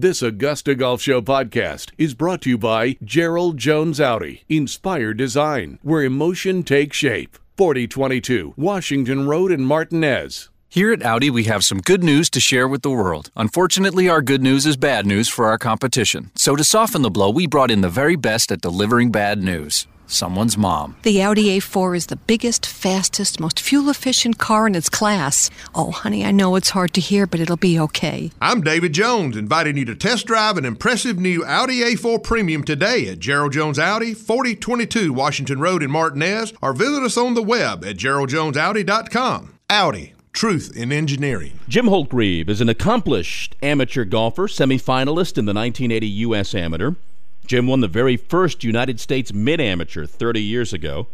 This Augusta Golf Show podcast is brought to you by Gerald Jones Audi, Inspire Design, where emotion takes shape. 4022 Washington Road in Martinez. Here at Audi, we have some good news to share with the world. Unfortunately, our good news is bad news for our competition. So, to soften the blow, we brought in the very best at delivering bad news someone's mom. The Audi A4 is the biggest, fastest, most fuel efficient car in its class. Oh, honey, I know it's hard to hear, but it'll be okay. I'm David Jones, inviting you to test drive an impressive new Audi A4 Premium today at Gerald Jones Audi, 4022 Washington Road in Martinez, or visit us on the web at geraldjonesaudi.com. Audi. Truth in Engineering. Jim Holtgrieve is an accomplished amateur golfer, semifinalist in the 1980 U.S. Amateur. Jim won the very first United States mid amateur 30 years ago.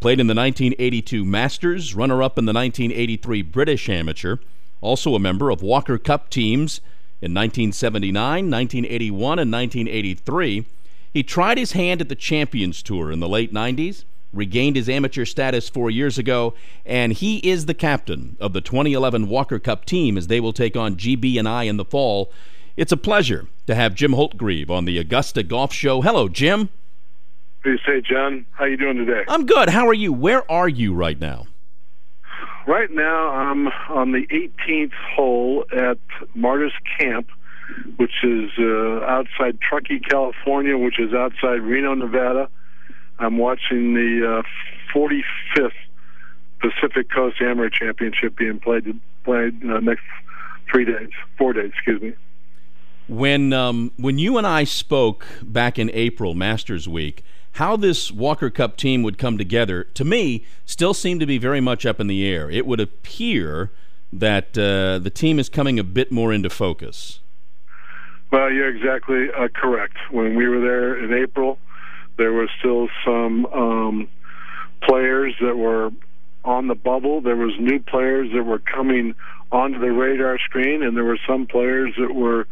Played in the 1982 Masters, runner up in the 1983 British Amateur, also a member of Walker Cup teams in 1979, 1981, and 1983. He tried his hand at the Champions Tour in the late 90s, regained his amateur status four years ago, and he is the captain of the 2011 Walker Cup team as they will take on GB and I in the fall. It's a pleasure to have Jim Holtgrieve on the Augusta Golf Show. Hello, Jim. You say, John? How you doing today? I'm good. How are you? Where are you right now? Right now, I'm on the 18th hole at Martis Camp, which is uh, outside Truckee, California, which is outside Reno, Nevada. I'm watching the uh, 45th Pacific Coast Amateur Championship being played played uh, next three days, four days, excuse me. When um, when you and I spoke back in April, Masters Week, how this Walker Cup team would come together, to me, still seemed to be very much up in the air. It would appear that uh, the team is coming a bit more into focus. Well, you're exactly uh, correct. When we were there in April, there were still some um, players that were on the bubble. There was new players that were coming onto the radar screen, and there were some players that were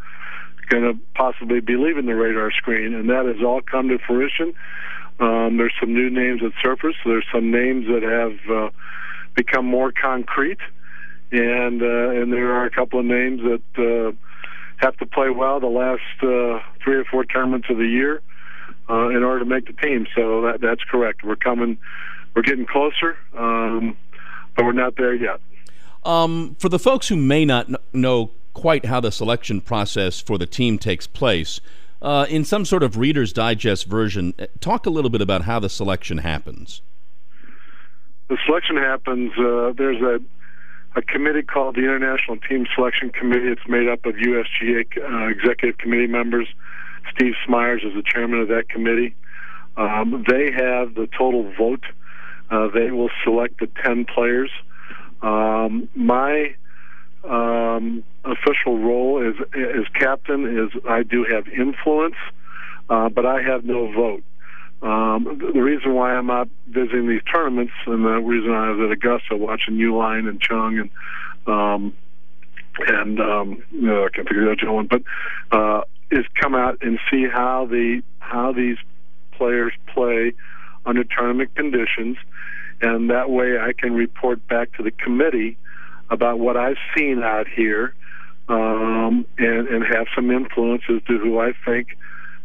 going to possibly be leaving the radar screen, and that has all come to fruition. Um, there's some new names that surface. There's some names that have uh, become more concrete, and uh, and there are a couple of names that uh, have to play well the last uh, three or four tournaments of the year uh, in order to make the team. So that that's correct. We're coming. We're getting closer, um, but we're not there yet. Um, for the folks who may not know quite how the selection process for the team takes place. Uh, in some sort of Reader's Digest version, uh, talk a little bit about how the selection happens. The selection happens. Uh, there's a a committee called the International Team Selection Committee. It's made up of USGA uh, executive committee members. Steve Smyers is the chairman of that committee. Um, they have the total vote. Uh, they will select the 10 players. Um, my um, official role as as captain is I do have influence, uh, but I have no vote. Um, the reason why I'm out visiting these tournaments, and the reason I was at Augusta watching Uihlein and Chung and um, and um, you know, I can't figure out one, but uh, is come out and see how the how these players play under tournament conditions, and that way I can report back to the committee about what I've seen out here, um, and and have some influence as to who I think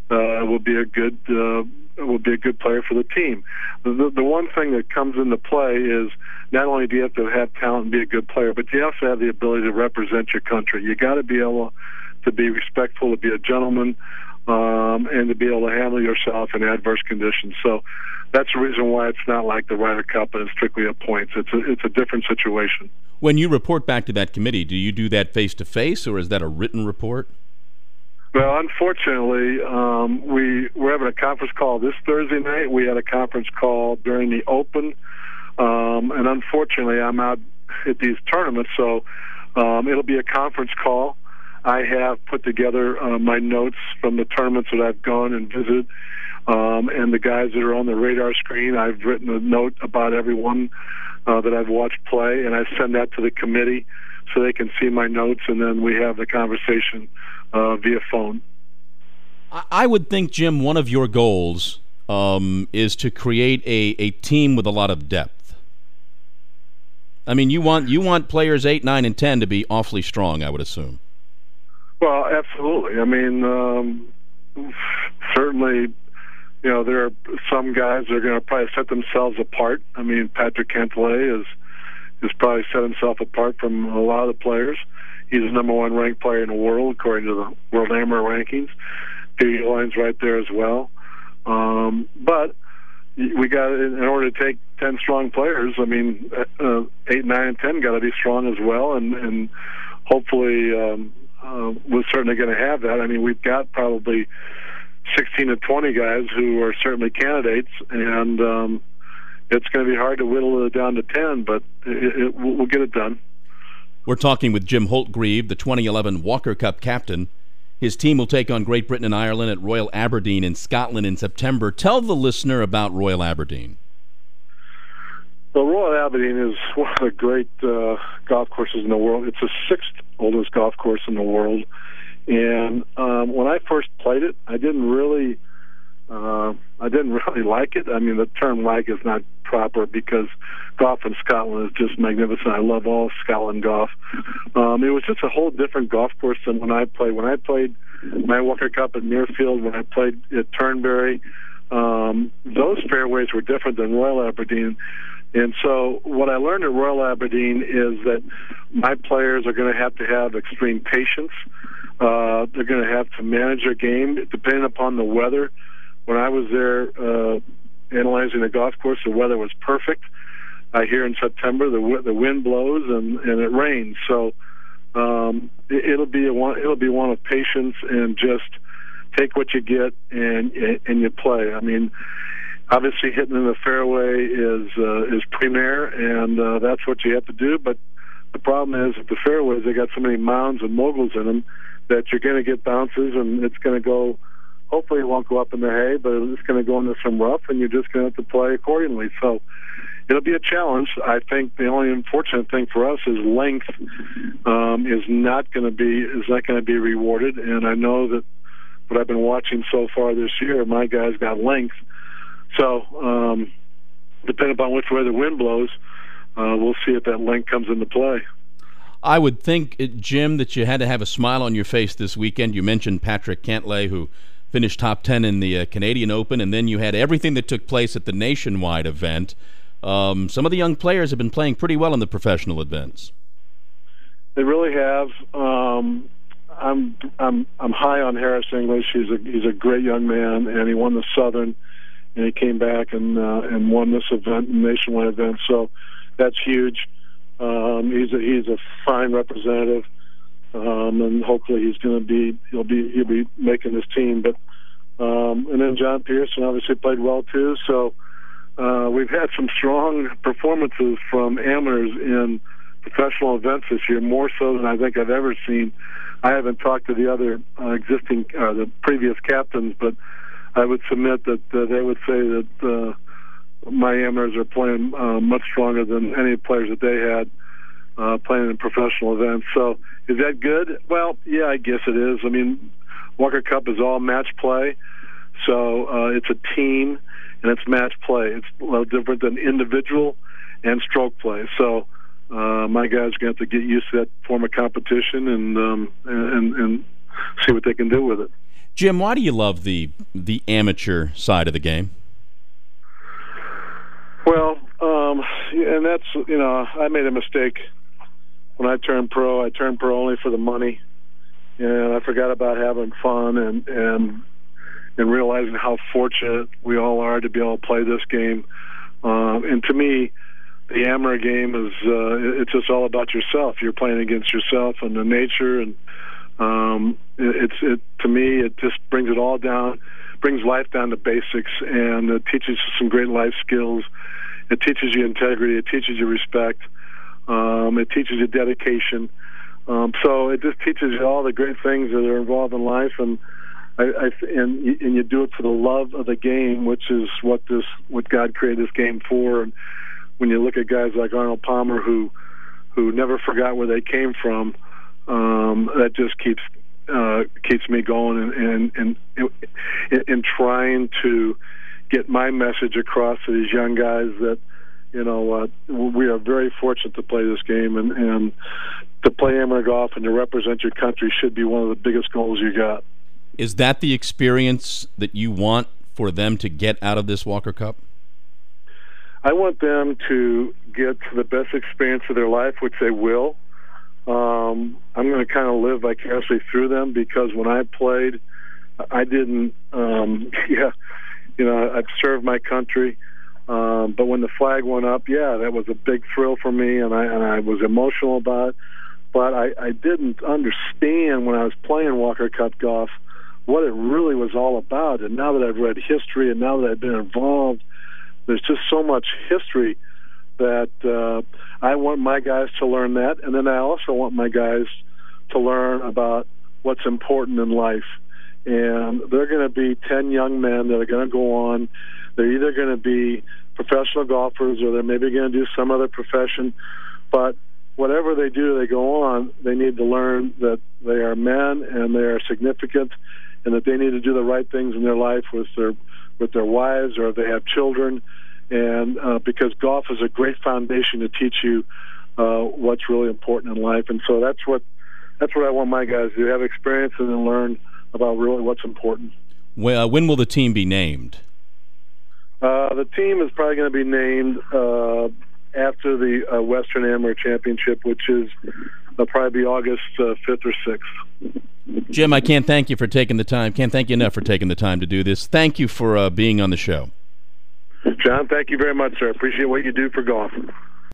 uh, will be a good uh, will be a good player for the team. The, the one thing that comes into play is not only do you have to have talent and be a good player, but you also have the ability to represent your country. You got to be able to be respectful, to be a gentleman, um, and to be able to handle yourself in adverse conditions. So that's the reason why it's not like the Ryder Cup and it's strictly a points. It's a, it's a different situation. When you report back to that committee, do you do that face to face or is that a written report? Well, unfortunately, um, we we're having a conference call this Thursday night. We had a conference call during the Open, um, and unfortunately, I'm out at these tournaments, so um, it'll be a conference call. I have put together uh, my notes from the tournaments that I've gone and visited, um, and the guys that are on the radar screen. I've written a note about everyone uh, that I've watched play, and I send that to the committee so they can see my notes, and then we have the conversation uh, via phone. I would think, Jim, one of your goals um, is to create a, a team with a lot of depth. I mean, you want you want players eight, nine, and ten to be awfully strong. I would assume. Well, absolutely. I mean, um, certainly, you know, there are some guys that are going to probably set themselves apart. I mean, Patrick Cantlay is has probably set himself apart from a lot of the players. He's the number one ranked player in the world according to the World Amateur rankings. Peter Uihlein's right there as well. Um, but we got in order to take ten strong players. I mean, uh, eight, nine, and ten got to be strong as well, and and hopefully um, uh, we're certainly going to have that. I mean, we've got probably sixteen to twenty guys who are certainly candidates, and um, it's going to be hard to whittle it down to ten, but it, it, we'll get it done. We're talking with Jim Holtgrieve, the 2011 Walker Cup captain. His team will take on Great Britain and Ireland at Royal Aberdeen in Scotland in September. Tell the listener about Royal Aberdeen. Well, Royal Aberdeen is one of the great uh, golf courses in the world. It's the sixth oldest golf course in the world. And um, when I first played it, I didn't really uh, I didn't really like it. I mean, the term like is not proper because golf in Scotland is just magnificent. I love all Scotland golf. Um, it was just a whole different golf course than when I played. When I played my Walker Cup at Muirfield, when I played at Turnberry, um, those fairways were different than Royal Aberdeen. And so, what I learned at Royal Aberdeen is that my players are going to have to have extreme patience. They're going to have to manage their game depending upon the weather when I was there uh, analyzing the golf course, the weather was perfect. Uh, here in September, the the wind blows and and it rains, so um, it, it'll be a one it'll be one of patience and just take what you get and and you play. I mean, obviously hitting in the fairway is uh, is premier, and uh, that's what you have to do. But the problem is, at the fairways, they got so many mounds and moguls in them that you're going to get bounces, and it's going to go hopefully it won't go up in the hay, but it's going to go into some rough, and you're just going to have to play accordingly. So it'll be a challenge. I think the only unfortunate thing for us is length um, is not going to be is not going to be rewarded, and I know that what I've been watching so far this year, my guys got length. So um, depending upon which way the wind blows, uh, we'll see if that length comes into play. I would think, uh, Jim, that you had to have a smile on your face this weekend. You mentioned Patrick Cantlay, who finished top 10 in the uh, Canadian Open, and then you had everything that took place at the nationwide event. Um, some of the young players have been playing pretty well in the professional events. They really have. Um, I'm I'm I'm high on Harris English. He's a he's a great young man, and he won the Southern, and he came back and uh, and won this event, nationwide event. So that's huge. Um, he's a he's a fine representative um, and hopefully he's going to be he'll be he'll be making this team. But um, and then John Pearson obviously played well too. So uh, we've had some strong performances from amateurs in professional events this year, more so than I think I've ever seen. I haven't talked to the other uh, existing uh, the previous captains, but I would submit that uh, they would say that uh, my amateurs are playing uh, much stronger than any players that they had uh, playing in professional events. So is that good? Well, yeah, I guess it is. I mean, Walker Cup is all match play, so uh, it's a team and it's match play. It's a little different than individual and stroke play. So uh, my guys are going to have to get used to that form of competition and um, and and see what they can do with it. Jim, why do you love the the amateur side of the game? Well, um, and that's you know I made a mistake when I turned pro, I turned pro only for the money, and I forgot about having fun and and and realizing how fortunate we all are to be able to play this game. Uh, and to me, the amateur game is uh, it's just all about yourself. You're playing against yourself and the nature, and um, it, it's it to me it just brings it all down, brings life down to basics, and it teaches some great life skills. It teaches you integrity. It teaches you respect. Um, it teaches you dedication. Um, so it just teaches you all the great things that are involved in life, and I, I and and you do it for the love of the game, which is what this what God created this game for. And when you look at guys like Arnold Palmer, who who never forgot where they came from, um, that just keeps uh, keeps me going and and and in trying to get my message across to these young guys that you know, uh, we are very fortunate to play this game, and, and to play amateur golf and to represent your country should be one of the biggest goals you got. Is that the experience that you want for them to get out of this Walker Cup? I want them to get the best experience of their life, which they will. Um, I'm going to kind of live vicariously through them because when I played, I didn't. Um, yeah, you know, I've served my country. Um, but when the flag went up, yeah, that was a big thrill for me, and I and I was emotional about it. But I, I didn't understand when I was playing Walker Cup golf what it really was all about. And now that I've read history, and now that I've been involved, there's just so much history that uh, I want my guys to learn that, and then I also want my guys to learn about what's important in life. And they're going to be 10 young men that are going to go on. They're either going to be professional golfers or they're maybe going to do some other profession. But whatever they do, they go on, they need to learn that they are men and they are significant and that they need to do the right things in their life with their with their wives or if they have children and uh, because golf is a great foundation to teach you uh, what's really important in life and so that's what that's what I want my guys to do have experience and then learn about really what's important well, uh, when will the team be named uh, the team is probably going to be named uh, after the uh, Western Amateur Championship, which is uh, probably be August uh, 5th or 6th. Jim, I can't thank you for taking the time. Can't thank you enough for taking the time to do this. Thank you for uh, being on the show. John, thank you very much, sir. Appreciate what you do for golf.